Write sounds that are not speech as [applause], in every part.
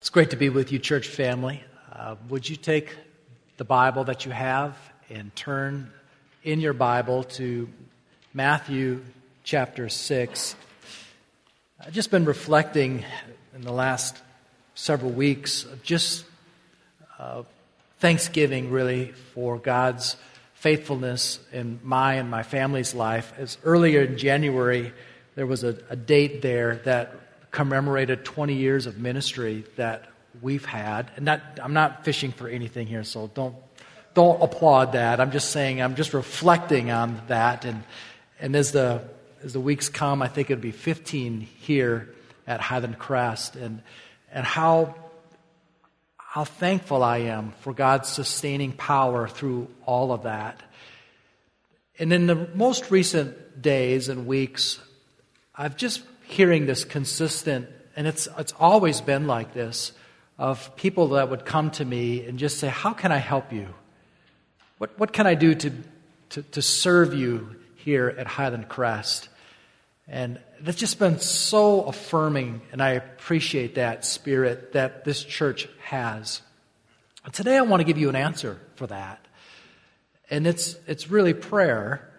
It's great to be with you, church family. Uh, would you take the Bible that you have and turn in your Bible to Matthew chapter 6? I've just been reflecting in the last several weeks of just uh, thanksgiving, really, for God's faithfulness in my and my family's life. As earlier in January, there was a, a date there that commemorated 20 years of ministry that we've had. And I'm not fishing for anything here, so don't, don't applaud that. I'm just saying, I'm just reflecting on that. And, and as, the, as the weeks come, I think it'll be 15 here at Highland Crest. And, and how, how thankful I am for God's sustaining power through all of that. And in the most recent days and weeks, I've just hearing this consistent, and it's, it's always been like this, of people that would come to me and just say, How can I help you? What, what can I do to, to, to serve you here at Highland Crest? And that's just been so affirming, and I appreciate that spirit that this church has. And today I want to give you an answer for that. And it's, it's really prayer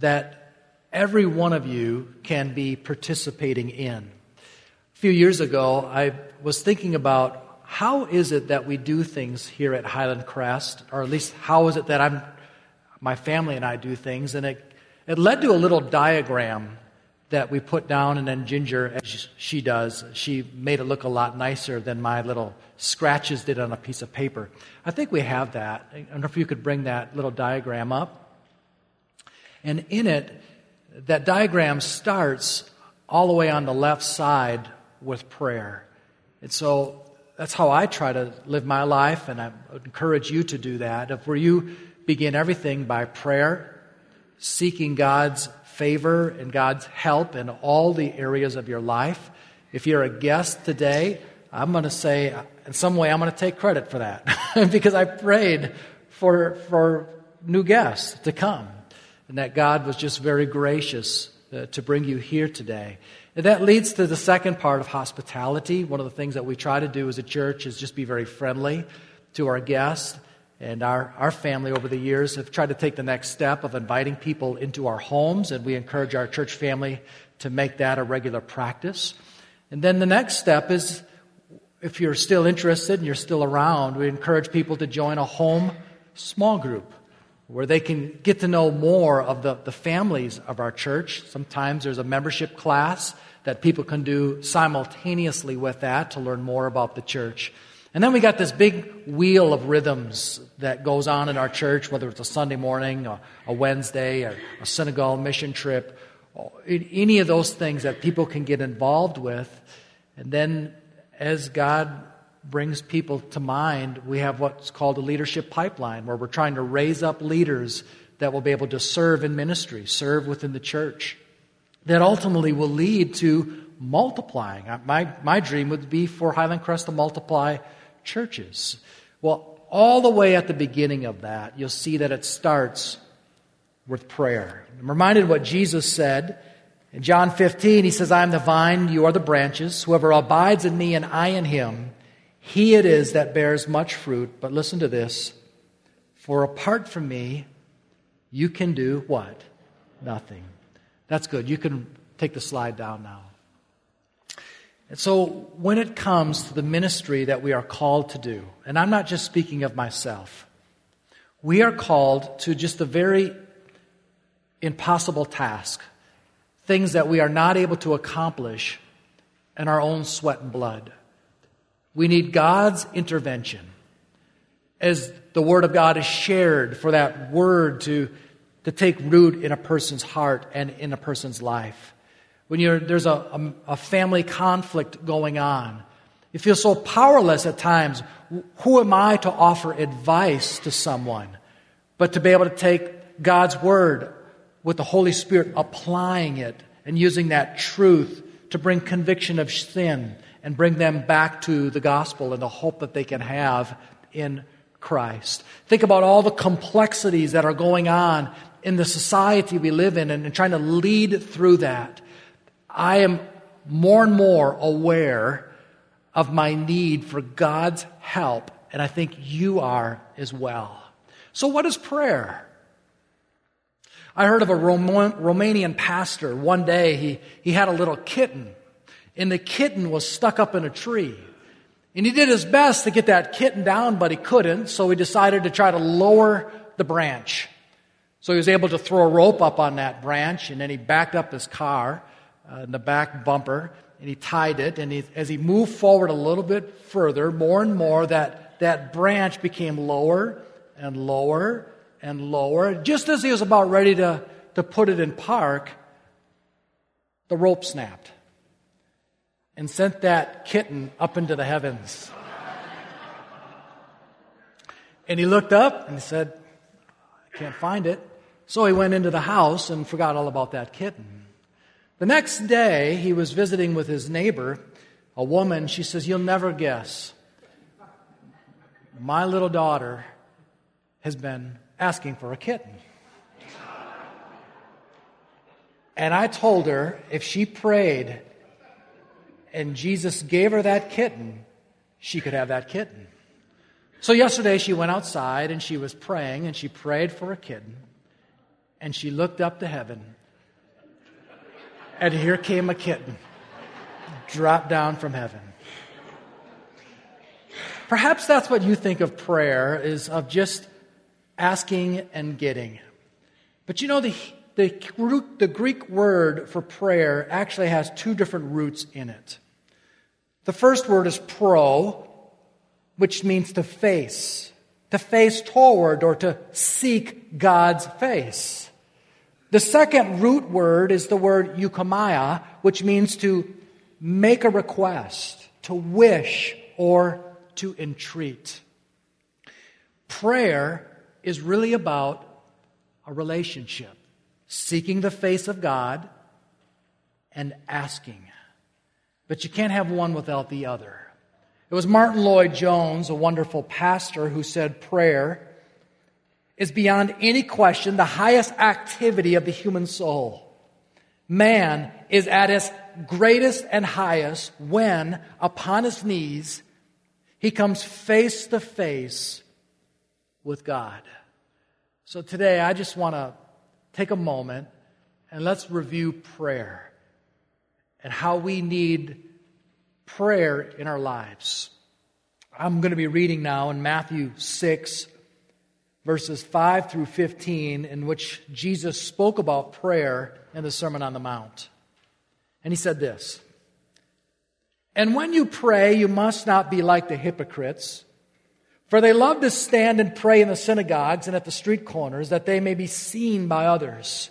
that every one of you can be participating in. A few years ago, I was thinking about how is it that we do things here at Highland Crest, or at least how is it that I'm, my family and I do things, and it, it led to a little diagram that we put down, and then Ginger, as she does, she made it look a lot nicer than my little scratches did on a piece of paper. I think we have that. I don't know if you could bring that little diagram up. And in it, that diagram starts all the way on the left side with prayer. And so that's how I try to live my life, and I encourage you to do that. If where you begin everything by prayer, seeking God's favor and God's help in all the areas of your life. If you're a guest today, I'm going to say, in some way, I'm going to take credit for that [laughs] because I prayed for, for new guests to come and that God was just very gracious uh, to bring you here today. And that leads to the second part of hospitality. One of the things that we try to do as a church is just be very friendly to our guests. And our, our family over the years have tried to take the next step of inviting people into our homes, and we encourage our church family to make that a regular practice. And then the next step is if you're still interested and you're still around, we encourage people to join a home small group where they can get to know more of the, the families of our church. Sometimes there's a membership class that people can do simultaneously with that to learn more about the church. And then we got this big wheel of rhythms that goes on in our church, whether it's a Sunday morning, a, a Wednesday, or a Senegal mission trip, any of those things that people can get involved with. And then as God brings people to mind, we have what's called a leadership pipeline, where we're trying to raise up leaders that will be able to serve in ministry, serve within the church, that ultimately will lead to multiplying. Uh, my, my dream would be for Highland Crest to multiply churches. Well, all the way at the beginning of that, you'll see that it starts with prayer. I'm reminded what Jesus said in John 15. He says, I am the vine, you are the branches. Whoever abides in me and I in him, he it is that bears much fruit, but listen to this. For apart from me, you can do what? Nothing. That's good. You can take the slide down now. And so, when it comes to the ministry that we are called to do, and I'm not just speaking of myself, we are called to just a very impossible task, things that we are not able to accomplish in our own sweat and blood. We need God's intervention as the Word of God is shared for that Word to, to take root in a person's heart and in a person's life. When there's a, a, a family conflict going on, you feel so powerless at times. Who am I to offer advice to someone? But to be able to take God's Word with the Holy Spirit applying it and using that truth to bring conviction of sin and bring them back to the gospel and the hope that they can have in Christ. Think about all the complexities that are going on in the society we live in and, and trying to lead through that. I am more and more aware of my need for God's help, and I think you are as well. So, what is prayer? I heard of a Romanian pastor. One day he, he had a little kitten, and the kitten was stuck up in a tree. And he did his best to get that kitten down, but he couldn't, so he decided to try to lower the branch. So he was able to throw a rope up on that branch, and then he backed up his car uh, in the back bumper, and he tied it. And he, as he moved forward a little bit further, more and more, that, that branch became lower and lower and lower. Just as he was about ready to, to put it in park, the rope snapped and sent that kitten up into the heavens. and he looked up and he said, I can't find it. So he went into the house and forgot all about that kitten. The next day, he was visiting with his neighbor, a woman. She says, You'll never guess. My little daughter has been asking for a kitten. And I told her if she prayed and Jesus gave her that kitten, she could have that kitten. So yesterday she went outside and she was praying and she prayed for a kitten and she looked up to heaven and here came a kitten dropped down from heaven. Perhaps that's what you think of prayer is of just asking and getting. But you know the the, the Greek word for prayer actually has two different roots in it. The first word is pro, which means to face, to face toward or to seek God's face. The second root word is the word euchomai, which means to make a request, to wish, or to entreat. Prayer is really about a relationship, seeking the face of God and asking. But you can't have one without the other. It was Martyn Lloyd-Jones, a wonderful pastor, who said prayer is beyond any question the highest activity of the human soul. Man is at his greatest and highest when, upon his knees, he comes face to face with God. So today, I just want to take a moment and let's review prayer and how we need prayer in our lives. I'm going to be reading now in Matthew 6, verses 5 through 15, in which Jesus spoke about prayer in the Sermon on the Mount. And he said this And when you pray, you must not be like the hypocrites, for they love to stand and pray in the synagogues and at the street corners, that they may be seen by others.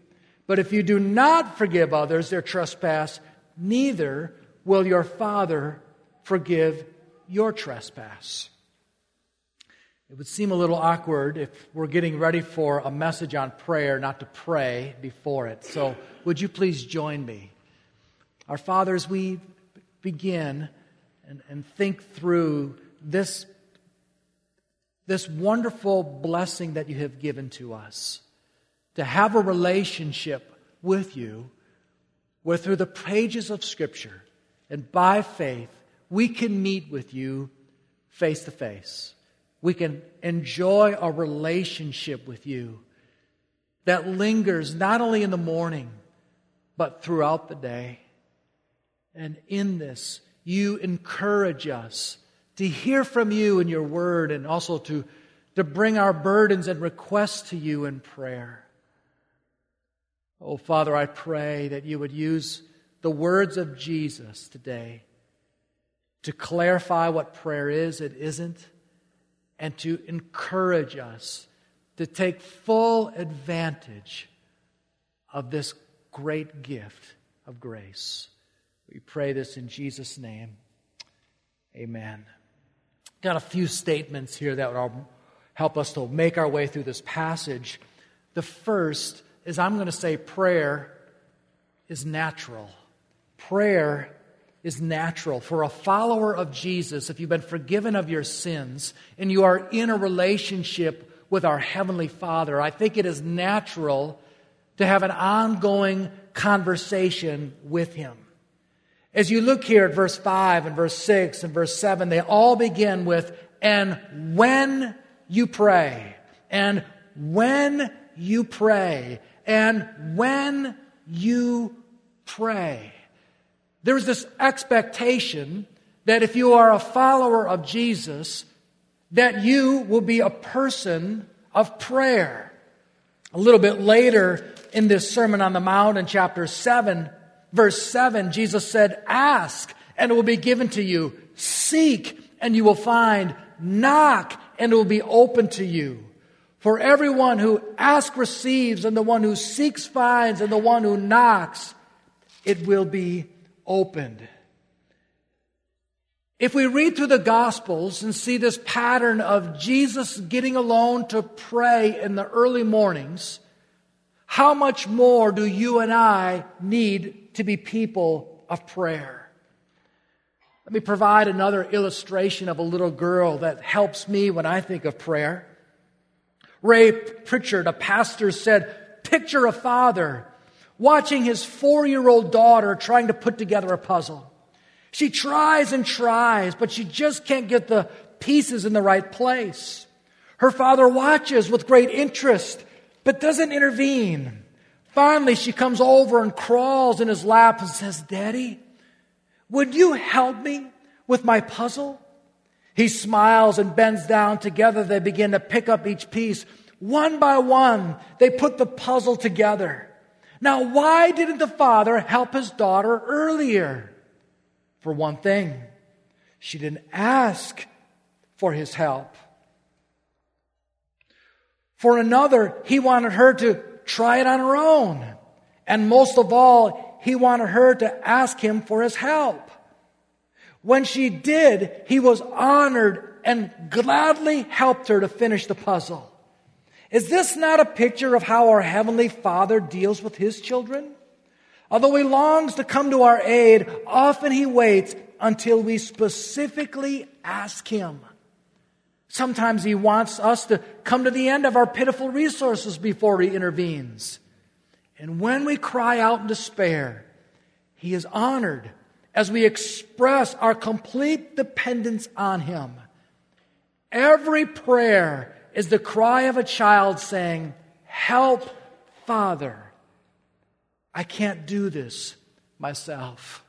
But if you do not forgive others their trespass, neither will your Father forgive your trespass. It would seem a little awkward if we're getting ready for a message on prayer not to pray before it. So, would you please join me? Our fathers, we begin and, and think through this, this wonderful blessing that you have given to us to have a relationship with you where through the pages of Scripture and by faith we can meet with you face to face. We can enjoy a relationship with you that lingers not only in the morning, but throughout the day. And in this, you encourage us to hear from you in your word and also to, to bring our burdens and requests to you in prayer. Oh, Father, I pray that you would use the words of Jesus today to clarify what prayer is, it isn't, and to encourage us to take full advantage of this great gift of grace. We pray this in Jesus' name. Amen. Got a few statements here that will help us to make our way through this passage. The first is I'm going to say prayer is natural. Prayer is natural. For a follower of Jesus, if you've been forgiven of your sins and you are in a relationship with our Heavenly Father, I think it is natural to have an ongoing conversation with Him. As you look here at verse 5 and verse 6 and verse 7, they all begin with, and when you pray, and when you pray, and when you pray. There's this expectation that if you are a follower of Jesus, that you will be a person of prayer. A little bit later in this Sermon on the Mount in chapter 7, verse 7, Jesus said, Ask and it will be given to you. Seek and you will find. Knock and it will be open to you. For everyone who asks receives, and the one who seeks finds, and the one who knocks, it will be opened. If we read through the Gospels and see this pattern of Jesus getting alone to pray in the early mornings, how much more do you and I need to be people of prayer? Let me provide another illustration of a little girl that helps me when I think of prayer. Ray Pritchard, a pastor, said, Picture a father watching his four year old daughter trying to put together a puzzle. She tries and tries, but she just can't get the pieces in the right place. Her father watches with great interest but doesn't intervene. Finally, she comes over and crawls in his lap and says, Daddy, would you help me with my puzzle? He smiles and bends down. Together, they begin to pick up each piece. One by one, they put the puzzle together. Now, why didn't the father help his daughter earlier? For one thing, she didn't ask for his help. For another, he wanted her to try it on her own. And most of all, he wanted her to ask him for his help. When she did, he was honored and gladly helped her to finish the puzzle. Is this not a picture of how our Heavenly Father deals with His children? Although He longs to come to our aid, often He waits until we specifically ask Him. Sometimes He wants us to come to the end of our pitiful resources before He intervenes. And when we cry out in despair, He is honored as we express our complete dependence on Him. Every prayer is the cry of a child saying, Help, Father. I can't do this myself.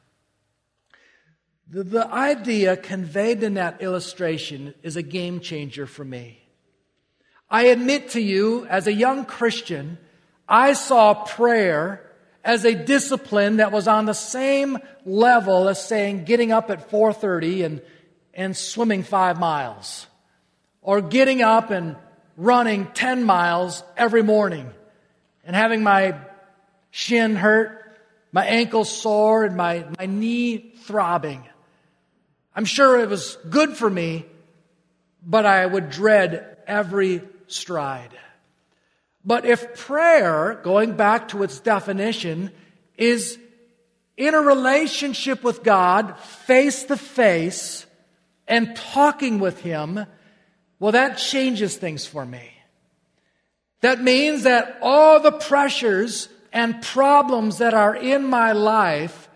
The, the idea conveyed in that illustration is a game changer for me. I admit to you, as a young Christian, I saw prayer as a discipline that was on the same level as saying getting up at 4:30 and and swimming 5 miles or getting up and running 10 miles every morning and having my shin hurt, my ankle sore and my, my knee throbbing. I'm sure it was good for me, but I would dread every stride. But if prayer, going back to its definition, is in a relationship with God, face to face, and talking with Him, well, that changes things for me. That means that all the pressures and problems that are in my life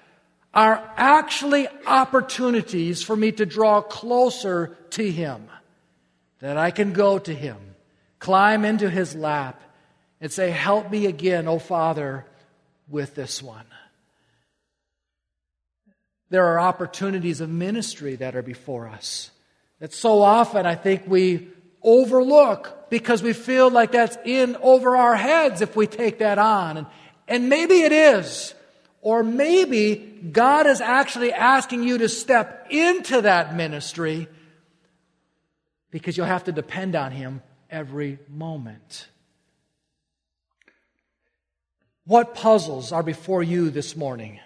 are actually opportunities for me to draw closer to Him. That I can go to Him, climb into His lap, and say, Help me again, O Father, with this one. There are opportunities of ministry that are before us that so often I think we overlook because we feel like that's in over our heads if we take that on. And, and maybe it is. Or maybe God is actually asking you to step into that ministry because you'll have to depend on Him every moment. What puzzles are before you this morning?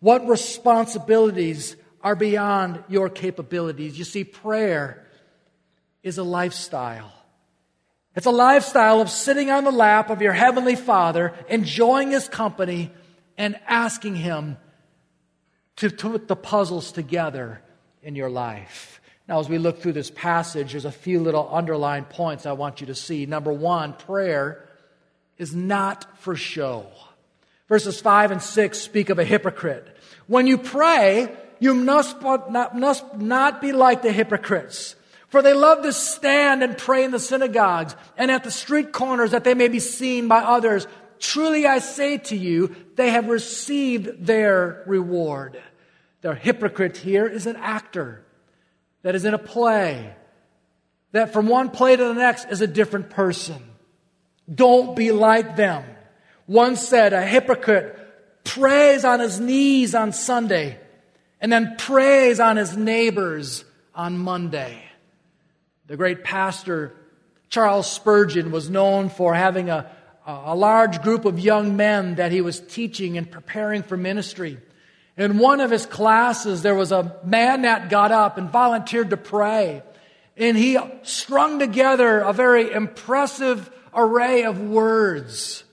What responsibilities are beyond your capabilities? You see, prayer is a lifestyle. It's a lifestyle of sitting on the lap of your Heavenly Father, enjoying His company, and asking Him to put the puzzles together in your life. Now, as we look through this passage, there's a few little underlined points I want you to see. Number one, prayer is not for show. Verses 5 and 6 speak of a hypocrite. When you pray, you must not, be like the hypocrites. For they love to stand and pray in the synagogues and at the street corners that they may be seen by others. Truly I say to you, they have received their reward. The hypocrite here is an actor that is in a play, that from one play to the next is a different person. Don't be like them. One said, a hypocrite prays on his knees on Sunday and then prays on his neighbors on Monday. The great pastor Charles Spurgeon was known for having a a large group of young men that he was teaching and preparing for ministry. In one of his classes, there was a man that got up and volunteered to pray. And he strung together a very impressive array of words.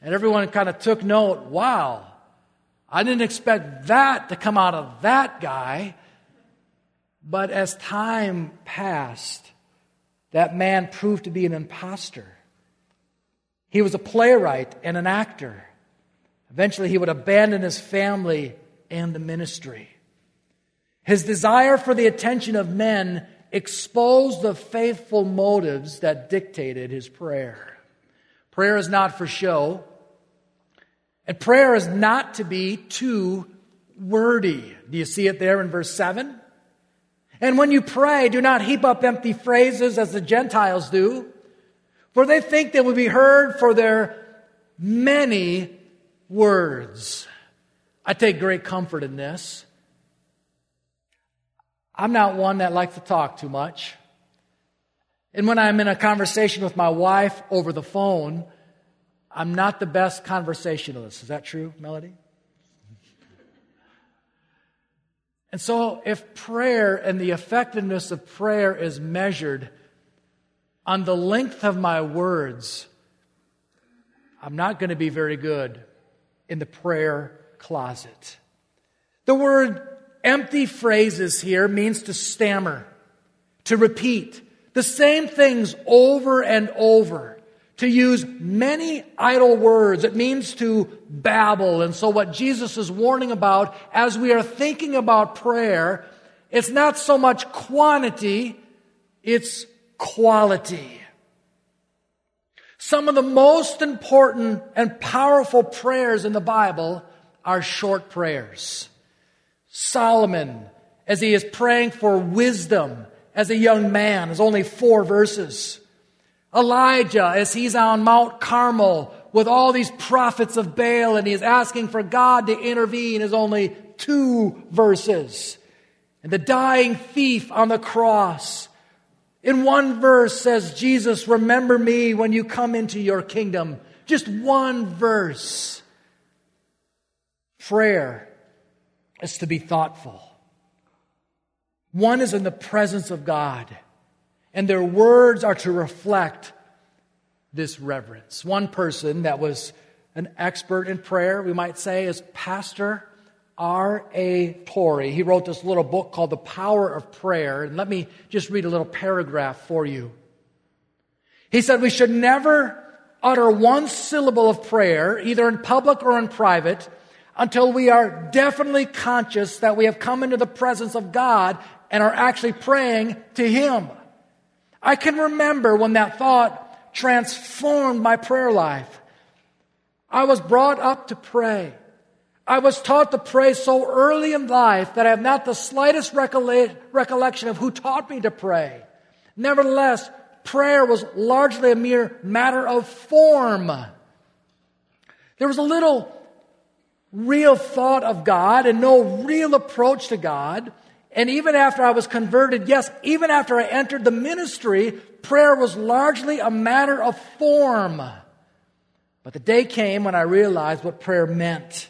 And everyone kind of took note wow, I didn't expect that to come out of that guy. But as time passed, that man proved to be an impostor. He was a playwright and an actor. Eventually, he would abandon his family and the ministry. His desire for the attention of men exposed the faithful motives that dictated his prayer. Prayer is not for show, and prayer is not to be too wordy. Do you see it there in verse 7? And when you pray, do not heap up empty phrases as the Gentiles do for they think they will be heard for their many words. I take great comfort in this. I'm not one that likes to talk too much. And when I'm in a conversation with my wife over the phone, I'm not the best conversationalist. Is that true, Melody? [laughs] And so, if prayer and the effectiveness of prayer is measured on the length of my words, I'm not going to be very good in the prayer closet. The word empty phrases here means to stammer, to repeat the same things over and over, to use many idle words. It means to babble. And so, what Jesus is warning about as we are thinking about prayer, it's not so much quantity, it's quality. Some of the most important and powerful prayers in the Bible are short prayers. Solomon, as he is praying for wisdom as a young man, is only four verses. Elijah, as he's on Mount Carmel with all these prophets of Baal and he's asking for God to intervene, is only two verses. And the dying thief on the cross, in one verse says, Jesus, remember me when you come into your kingdom. Just one verse. Prayer is to be thoughtful. One is in the presence of God, and their words are to reflect this reverence. One person that was an expert in prayer, we might say, is Pastor R.A. Torrey. He wrote this little book called The Power of Prayer. And let me just read a little paragraph for you. He said, We should never utter one syllable of prayer, either in public or in private, until we are definitely conscious that we have come into the presence of God and are actually praying to Him. I can remember when that thought transformed my prayer life. I was brought up to pray. I was taught to pray so early in life that I have not the slightest recollection of who taught me to pray. Nevertheless, prayer was largely a mere matter of form. There was a little real thought of God and no real approach to God. And even after I was converted, yes, even after I entered the ministry, prayer was largely a matter of form. But the day came when I realized what prayer meant.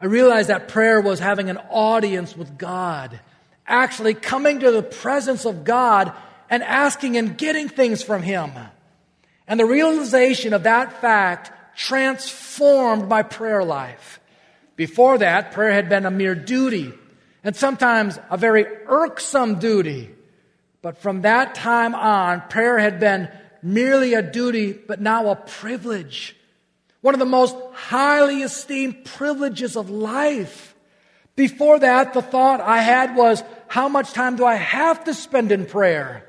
I realized that prayer was having an audience with God, actually coming to the presence of God and asking and getting things from Him. And the realization of that fact transformed my prayer life. Before that, prayer had been a mere duty, and sometimes a very irksome duty. But from that time on, prayer had been merely a duty, but now a privilege. One of the most highly esteemed privileges of life. Before that, the thought I had was, how much time do I have to spend in prayer?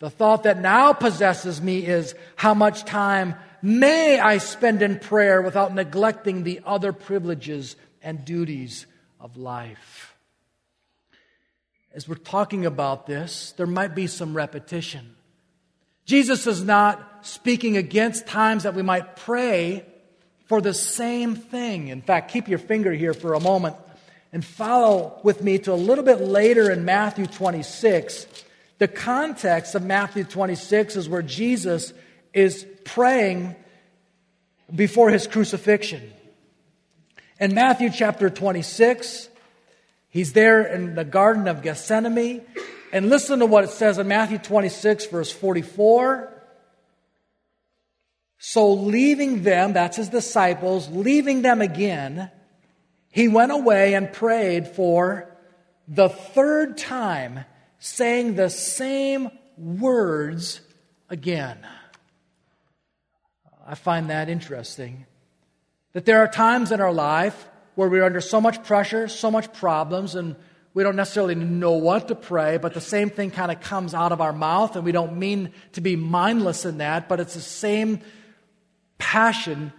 The thought that now possesses me is, how much time may I spend in prayer without neglecting the other privileges and duties of life? As we're talking about this, there might be some repetition. Jesus is not speaking against times that we might pray for the same thing. In fact, keep your finger here for a moment and follow with me to a little bit later in Matthew 26. The context of Matthew 26 is where Jesus is praying before his crucifixion. In Matthew chapter 26, he's there in the Garden of Gethsemane. And listen to what it says in Matthew 26, verse 44. So, leaving them, that's his disciples, leaving them again, he went away and prayed for the third time, saying the same words again. I find that interesting. That there are times in our life where we're under so much pressure, so much problems, and we don't necessarily know what to pray, but the same thing kind of comes out of our mouth, and we don't mean to be mindless in that, but it's the same passion,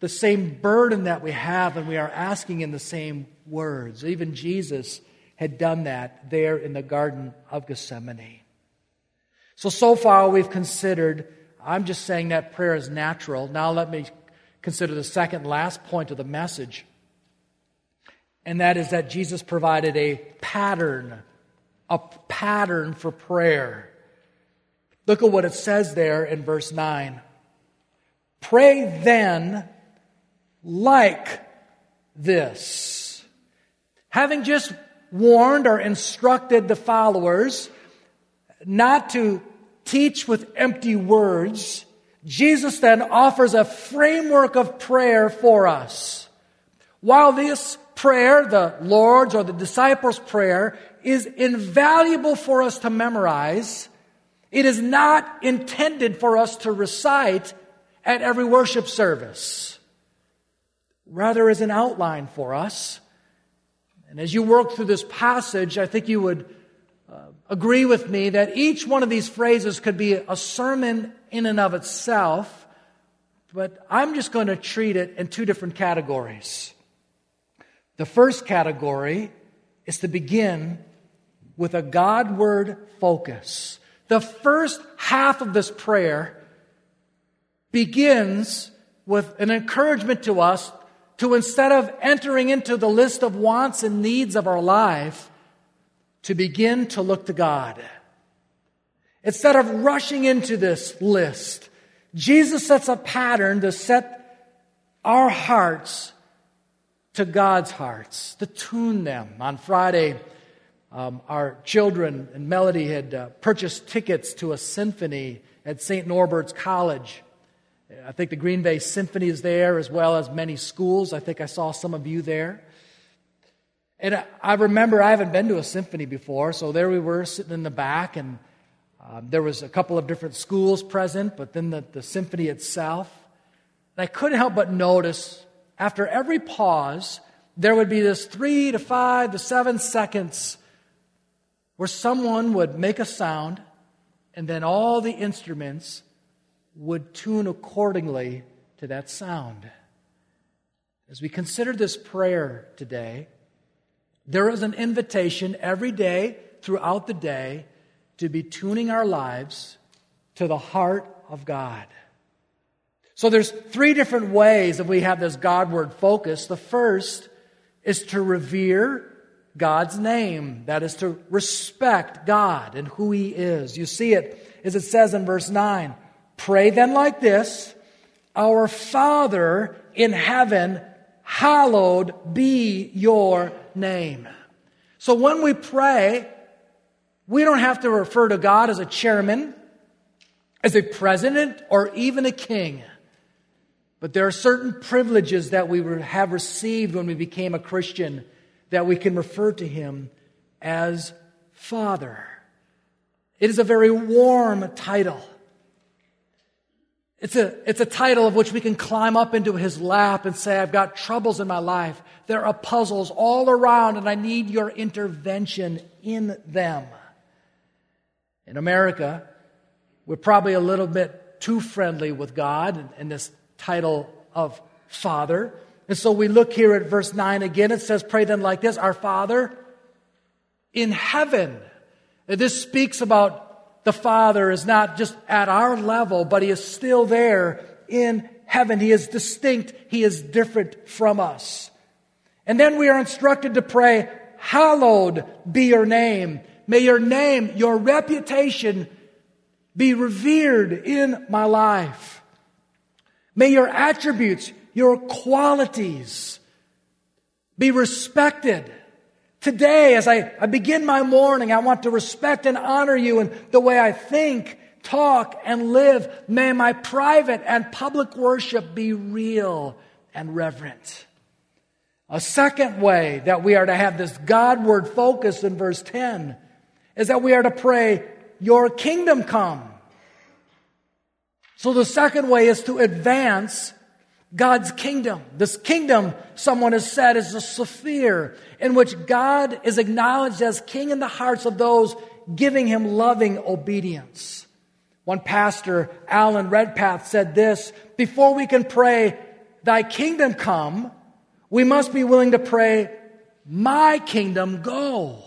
the same burden that we have, and we are asking in the same words. Even Jesus had done that there in the Garden of Gethsemane. So, so far we've considered, I'm just saying that prayer is natural. Now let me consider the second last point of the message. And that is that Jesus provided a pattern, a pattern for prayer. Look at what it says there in verse 9. Pray then like this. Having just warned or instructed the followers not to teach with empty words, Jesus then offers a framework of prayer for us. While this prayer, the Lord's or the disciples' prayer, is invaluable for us to memorize, it is not intended for us to recite at every worship service. Rather, as an outline for us. And as you work through this passage, I think you would agree with me that each one of these phrases could be a sermon in and of itself, but I'm just going to treat it in two different categories. The first category is to begin with a Godward focus. The first half of this prayer begins with an encouragement to us to instead of entering into the list of wants and needs of our life, to begin to look to God. Instead of rushing into this list, Jesus sets a pattern to set our hearts to God's hearts, to tune them. On Friday, um, our children and Melody had uh, purchased tickets to a symphony at St. Norbert's College. I think the Green Bay Symphony is there as well as many schools. I think I saw some of you there. And I remember I haven't been to a symphony before, so there we were sitting in the back, and um, there was a couple of different schools present, but then the, the symphony itself. And I couldn't help but notice after every pause, there would be this three to five to seven seconds where someone would make a sound, and then all the instruments would tune accordingly to that sound. As we consider this prayer today, there is an invitation every day throughout the day to be tuning our lives to the heart of God. So there's three different ways that we have this Godward focus. The first is to revere God's name. That is to respect God and who He is. You see it as it says in verse 9. Pray then like this Our Father in heaven, hallowed be your name. So when we pray, we don't have to refer to God as a chairman, as a president, or even a king. But there are certain privileges that we have received when we became a Christian that we can refer to him as Father. It is a very warm title. It's a, it's a title of which we can climb up into his lap and say, I've got troubles in my life. There are puzzles all around and I need your intervention in them. In America, we're probably a little bit too friendly with God in this title of Father. And so we look here at verse 9 again. It says, Pray then like this Our Father in heaven. This speaks about the Father is not just at our level, but He is still there in heaven. He is distinct, He is different from us. And then we are instructed to pray, Hallowed be your name. May your name, your reputation be revered in my life. May your attributes, your qualities be respected. Today, as I, I begin my morning, I want to respect and honor you in the way I think, talk, and live. May my private and public worship be real and reverent. A second way that we are to have this Godward focus in verse 10 is that we are to pray, Your kingdom come. So the second way is to advance God's kingdom. This kingdom, someone has said, is a sphere in which God is acknowledged as king in the hearts of those giving him loving obedience. One pastor, Alan Redpath, said this Before we can pray, Thy kingdom come, we must be willing to pray, My kingdom go.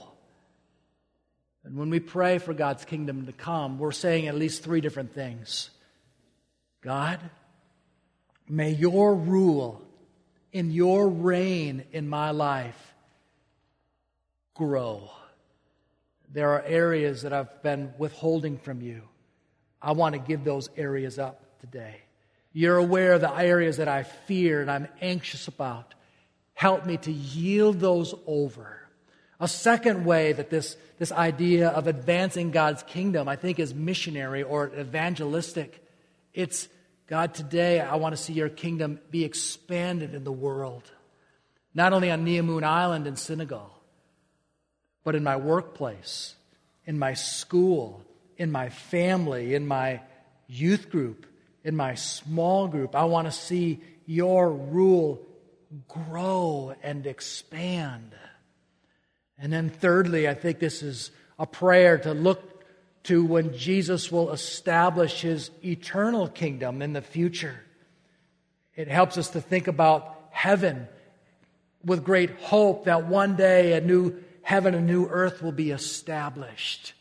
And when we pray for God's kingdom to come, we're saying at least three different things God, May your rule in your reign in my life grow. There are areas that I've been withholding from you. I want to give those areas up today. You're aware of the areas that I fear and I'm anxious about. Help me to yield those over. A second way that this, this idea of advancing God's kingdom, I think, is missionary or evangelistic. It's God, today I want to see your kingdom be expanded in the world, not only on Neomoon Island in Senegal, but in my workplace, in my school, in my family, in my youth group, in my small group. I want to see your rule grow and expand. And then, thirdly, I think this is a prayer to look to when Jesus will establish his eternal kingdom in the future. It helps us to think about heaven with great hope that one day a new heaven, a new earth will be established.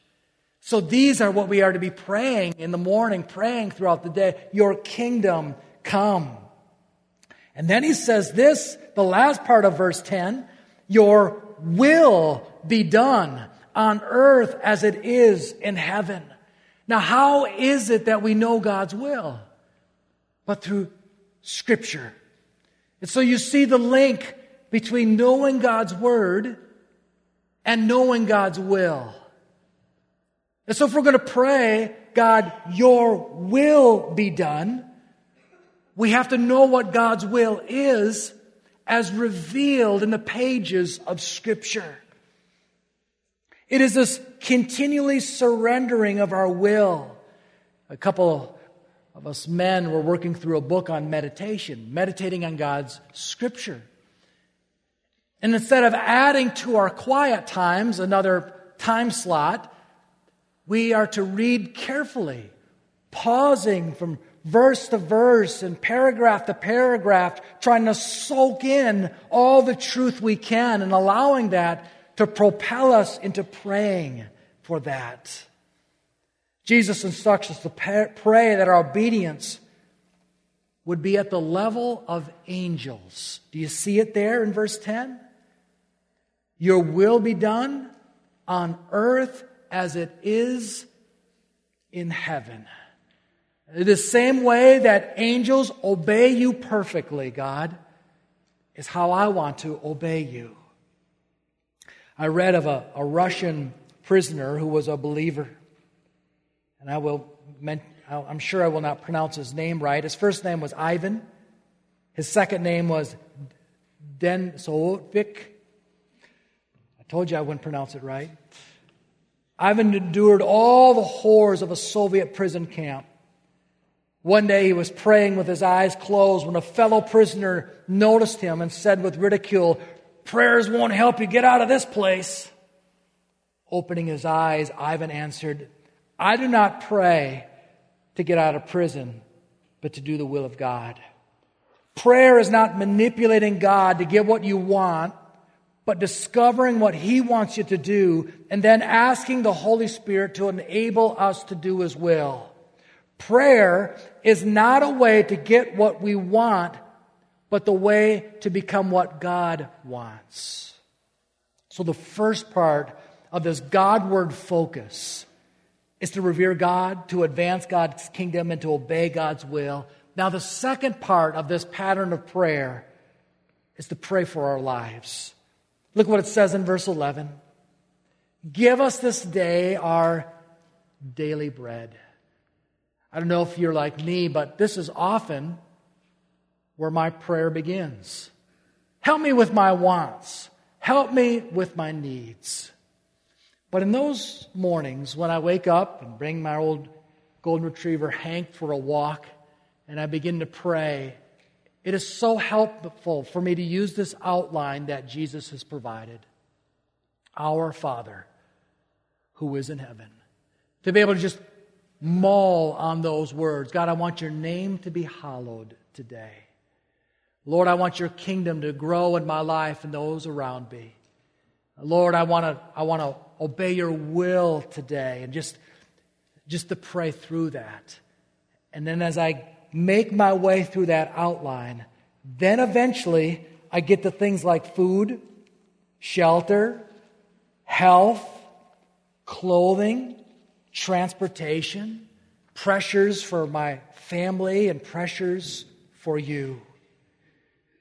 So these are what we are to be praying in the morning, praying throughout the day. Your kingdom come. And then he says this, the last part of verse 10, your will be done on earth as it is in heaven. Now, how is it that we know God's will? But through Scripture. And so you see the link between knowing God's Word and knowing God's will. And so if we're going to pray, God, your will be done, we have to know what God's will is as revealed in the pages of Scripture. It is this continually surrendering of our will. A couple of us men were working through a book on meditation, meditating on God's scripture. And instead of adding to our quiet times another time slot, we are to read carefully, pausing from verse to verse and paragraph to paragraph, trying to soak in all the truth we can and allowing that to propel us into praying for that. Jesus instructs us to pray that our obedience would be at the level of angels. Do you see it there in verse 10? Your will be done on earth as it is in heaven. The same way that angels obey you perfectly, God, is how I want to obey you. I read of a, a Russian prisoner who was a believer. And I will, I'm sure I will not pronounce his name right. His first name was Ivan. His second name was Densovic. I told you I wouldn't pronounce it right. Ivan endured all the horrors of a Soviet prison camp. One day he was praying with his eyes closed when a fellow prisoner noticed him and said with ridicule, Prayers won't help you get out of this place. Opening his eyes, Ivan answered, I do not pray to get out of prison, but to do the will of God. Prayer is not manipulating God to get what you want, but discovering what He wants you to do and then asking the Holy Spirit to enable us to do His will. Prayer is not a way to get what we want, but the way to become what God wants. So, the first part of this Godward focus is to revere God, to advance God's kingdom, and to obey God's will. Now, the second part of this pattern of prayer is to pray for our lives. Look what it says in verse 11 Give us this day our daily bread. I don't know if you're like me, but this is often where my prayer begins. Help me with my wants. Help me with my needs. But in those mornings when I wake up and bring my old golden retriever Hank for a walk and I begin to pray, it is so helpful for me to use this outline that Jesus has provided. Our Father who is in heaven. To be able to just mull on those words. God, I want your name to be hallowed today. Lord, I want your kingdom to grow in my life and those around me. Lord, I want to I want to obey your will today and just just to pray through that. And then as I make my way through that outline, then eventually I get to things like food, shelter, health, clothing, transportation, pressures for my family, and pressures for you.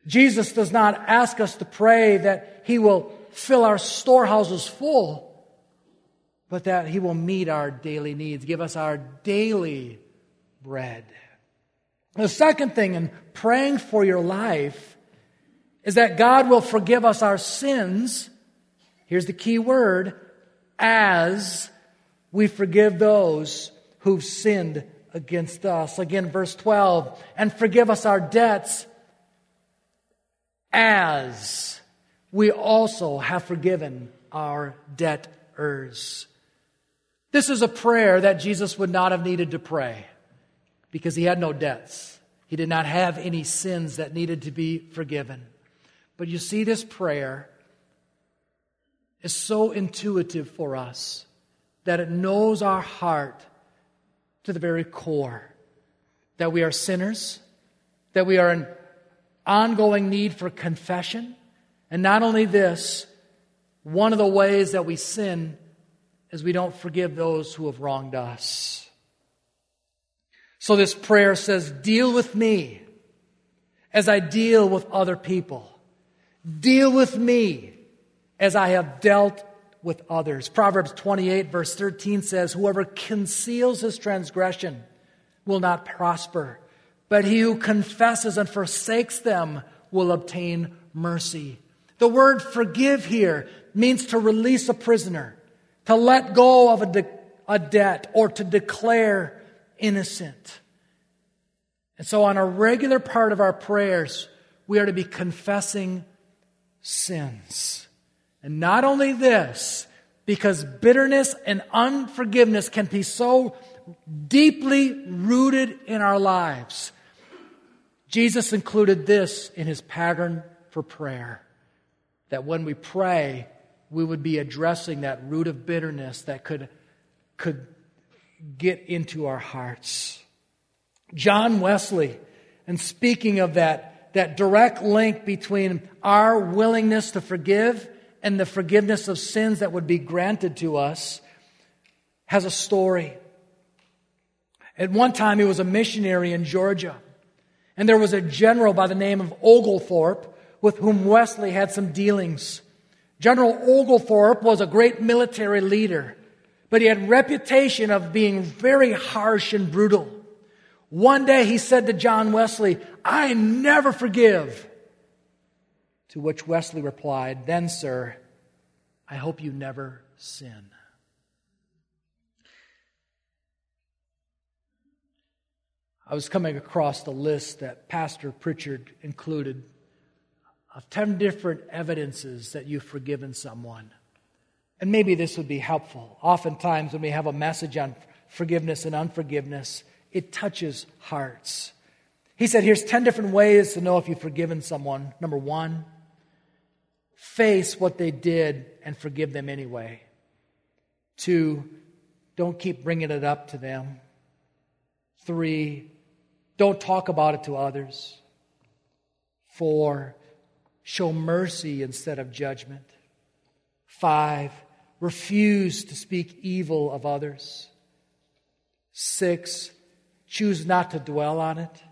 Jesus does not ask us to pray that He will fill our storehouses full, but that He will meet our daily needs, give us our daily bread. The second thing in praying for your life is that God will forgive us our sins. Here's the key word as we forgive those who've sinned against us. Again, verse 12, and forgive us our debts as we also have forgiven our debtors. This is a prayer that Jesus would not have needed to pray because he had no debts. He did not have any sins that needed to be forgiven. But you see, this prayer is so intuitive for us that it knows our heart to the very core. That we are sinners, that we are in ongoing need for confession. And not only this, one of the ways that we sin is we don't forgive those who have wronged us. So this prayer says, Deal with me as I deal with other people. Deal with me as I have dealt with others. Proverbs 28, verse 13 says, Whoever conceals his transgression will not prosper, but he who confesses and forsakes them will obtain mercy. The word forgive here means to release a prisoner, to let go of a, de- a debt, or to declare innocent. And so, on a regular part of our prayers, we are to be confessing sins. And not only this, because bitterness and unforgiveness can be so deeply rooted in our lives. Jesus included this in his pattern for prayer that when we pray, we would be addressing that root of bitterness that could, could get into our hearts. John Wesley, and speaking of that, that direct link between our willingness to forgive and the forgiveness of sins that would be granted to us, has a story. At one time, he was a missionary in Georgia. And there was a general by the name of Oglethorpe with whom Wesley had some dealings. General Oglethorpe was a great military leader, but he had a reputation of being very harsh and brutal. One day he said to John Wesley, I never forgive. To which Wesley replied, Then, sir, I hope you never sin. I was coming across the list that Pastor Pritchard included of 10 different evidences that you've forgiven someone. And maybe this would be helpful. Oftentimes, when we have a message on forgiveness and unforgiveness, it touches hearts. He said, Here's 10 different ways to know if you've forgiven someone. Number one, face what they did and forgive them anyway. Two, don't keep bringing it up to them. Three, don't talk about it to others. Four, show mercy instead of judgment. Five, refuse to speak evil of others. Six, choose not to dwell on it.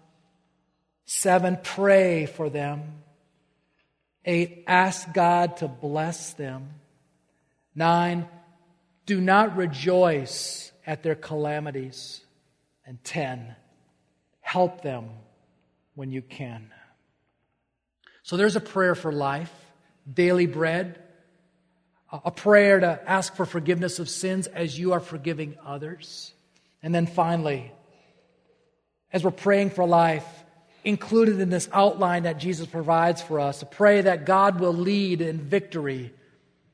Seven, pray for them. Eight, ask God to bless them. Nine, do not rejoice at their calamities. And ten, Help them when you can. So there's a prayer for life, daily bread, a prayer to ask for forgiveness of sins as you are forgiving others. And then finally, as we're praying for life, included in this outline that Jesus provides for us, to pray that God will lead in victory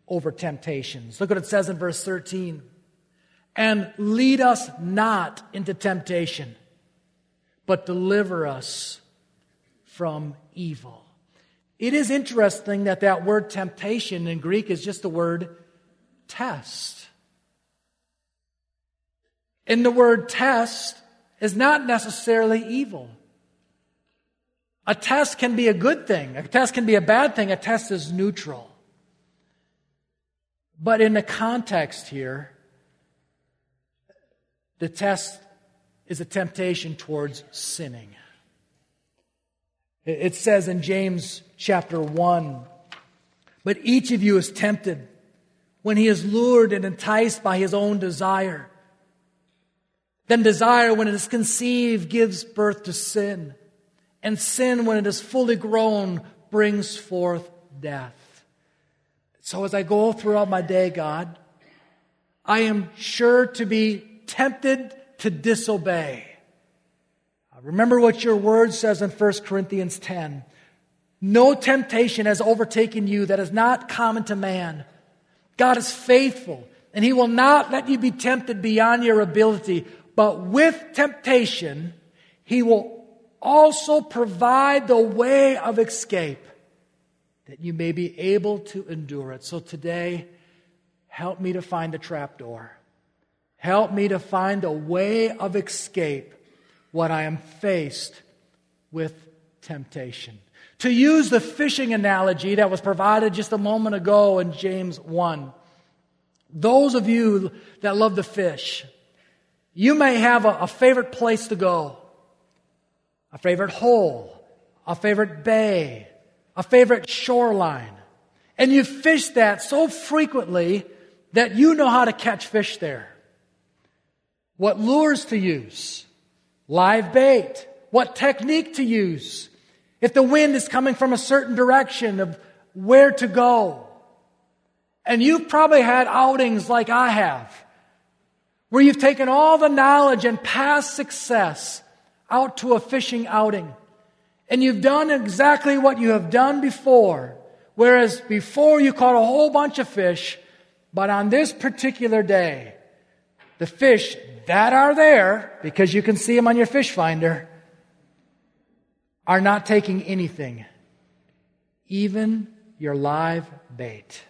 over temptations. Look what it says in verse 13. And lead us not into temptation but deliver us from evil. It is interesting that that word temptation in Greek is just the word test. And the word test is not necessarily evil. A test can be a good thing. A test can be a bad thing. A test is neutral. But in the context here, the test is a temptation towards sinning. It says in James chapter 1 But each of you is tempted when he is lured and enticed by his own desire. Then desire, when it is conceived, gives birth to sin. And sin, when it is fully grown, brings forth death. So as I go throughout my day, God, I am sure to be tempted to disobey. Remember what your word says in 1 Corinthians 10. No temptation has overtaken you that is not common to man. God is faithful, and He will not let you be tempted beyond your ability, but with temptation, He will also provide the way of escape that you may be able to endure it. So today, help me to find the trap door. Help me to find a way of escape when I am faced with temptation. To use the fishing analogy that was provided just a moment ago in James 1, those of you that love to fish, you may have a, a favorite place to go, a favorite hole, a favorite bay, a favorite shoreline. And you fish that so frequently that you know how to catch fish there. What lures to use? Live bait. What technique to use? If the wind is coming from a certain direction of where to go. And you've probably had outings like I have, where you've taken all the knowledge and past success out to a fishing outing. And you've done exactly what you have done before. Whereas before you caught a whole bunch of fish, But on this particular day, the fish that are there, because you can see them on your fish finder, are not taking anything, even your live bait.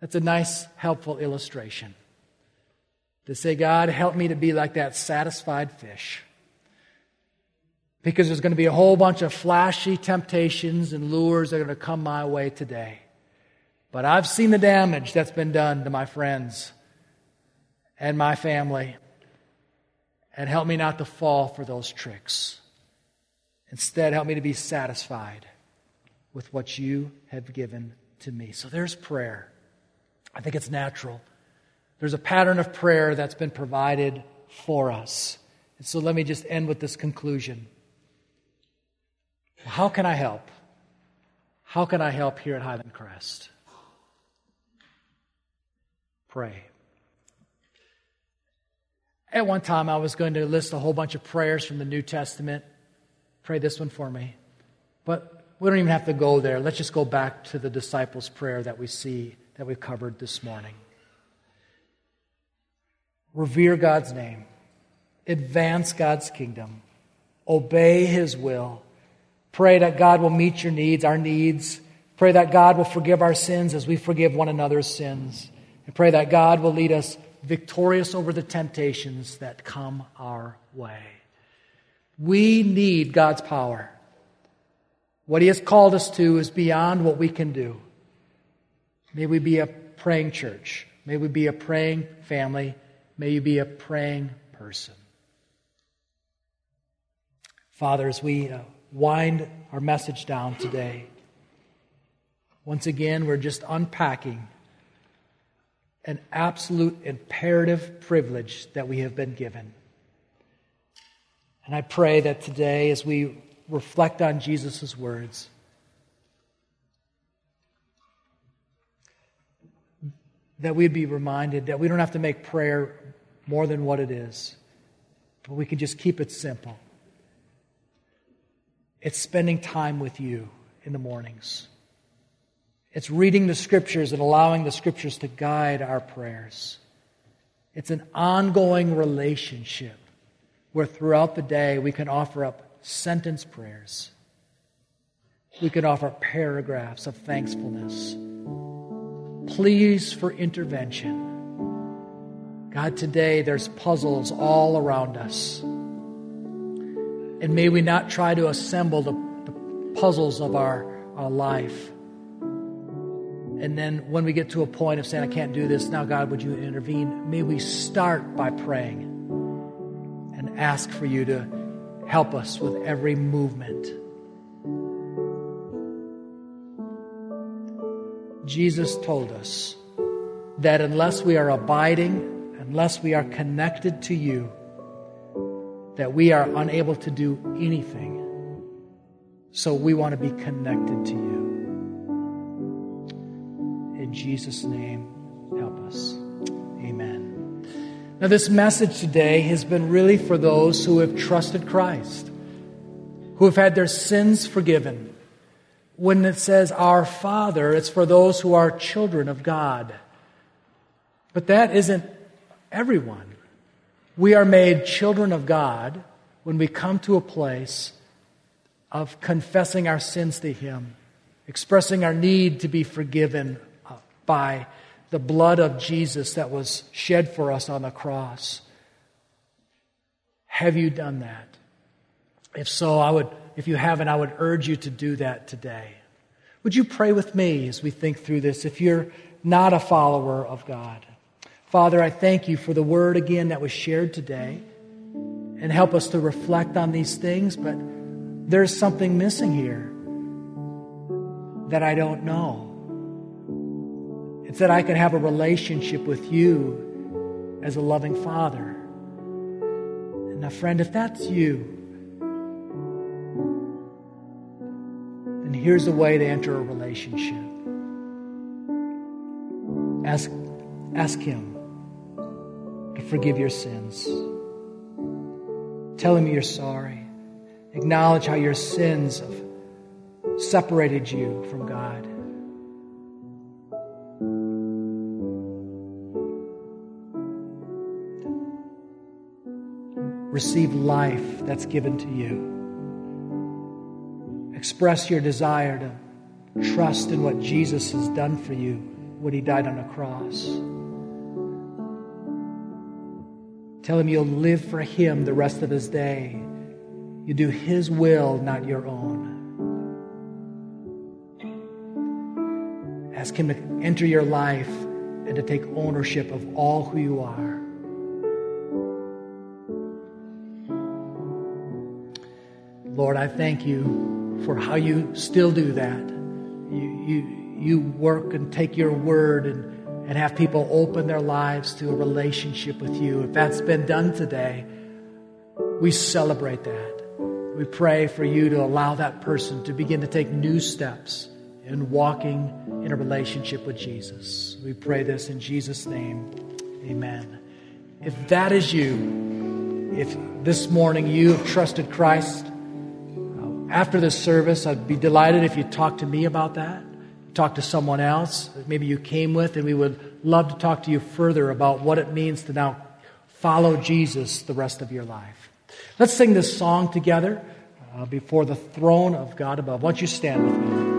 That's a nice, helpful illustration. To say, God, help me to be like that satisfied fish. Because there's going to be a whole bunch of flashy temptations and lures that are going to come my way today. But I've seen the damage that's been done to my friends and my family. And help me not to fall for those tricks. Instead, help me to be satisfied with what you have given to me. So there's prayer. I think it's natural. There's a pattern of prayer that's been provided for us. And so let me just end with this conclusion. How can I help? How can I help here at Highland Crest? Pray. At one time, I was going to list a whole bunch of prayers from the New Testament. Pray this one for me. But we don't even have to go there. Let's just go back to the disciples' prayer that we see, that we covered this morning. Revere God's name, advance God's kingdom, obey His will. Pray that God will meet your needs, our needs. Pray that God will forgive our sins as we forgive one another's sins. And pray that God will lead us victorious over the temptations that come our way. We need God's power. What He has called us to is beyond what we can do. May we be a praying church. May we be a praying family. May you be a praying person. Father, as we uh, wind our message down today, once again, we're just unpacking an absolute imperative privilege that we have been given. And I pray that today, as we reflect on Jesus' words, that we'd be reminded that we don't have to make prayer more than what it is, but we can just keep it simple. It's spending time with you in the mornings. It's reading the scriptures and allowing the scriptures to guide our prayers. It's an ongoing relationship where throughout the day we can offer up sentence prayers. We can offer paragraphs of thankfulness. Pleas for intervention. God, today there's puzzles all around us. And may we not try to assemble the, the puzzles of our, our life and then when we get to a point of saying, I can't do this, now God, would you intervene? May we start by praying and ask for you to help us with every movement. Jesus told us that unless we are abiding, unless we are connected to you, that we are unable to do anything. So we want to be connected to you. In Jesus' name, help us. Amen. Now, this message today has been really for those who have trusted Christ, who have had their sins forgiven. When it says our Father, it's for those who are children of God. But that isn't everyone. We are made children of God when we come to a place of confessing our sins to Him, expressing our need to be forgiven by the blood of Jesus that was shed for us on the cross. Have you done that? If so, I would, if you haven't, I would urge you to do that today. Would you pray with me as we think through this if you're not a follower of God? Father, I thank you for the word again that was shared today and help us to reflect on these things, but there's something missing here that I don't know. It's that I can have a relationship with you as a loving Father. And now, friend, if that's you, then here's a way to enter a relationship. Ask, ask Him to forgive your sins. Tell Him you're sorry. Acknowledge how your sins have separated you from God. Receive life that's given to you. Express your desire to trust in what Jesus has done for you when he died on the cross. Tell him you'll live for him the rest of his day. You do his will, not your own. Ask him to enter your life and to take ownership of all who you are. Lord, I thank you for how you still do that. You, you, you work and take your word and, and have people open their lives to a relationship with you. If that's been done today, we celebrate that. We pray for you to allow that person to begin to take new steps in walking in a relationship with Jesus. We pray this in Jesus' name. Amen. If that is you, if this morning you have trusted Christ, uh, after this service, I'd be delighted if you talk to me about that. Talk to someone else, maybe you came with, and we would love to talk to you further about what it means to now follow Jesus the rest of your life. Let's sing this song together uh, before the throne of God above. Why don't you stand with me?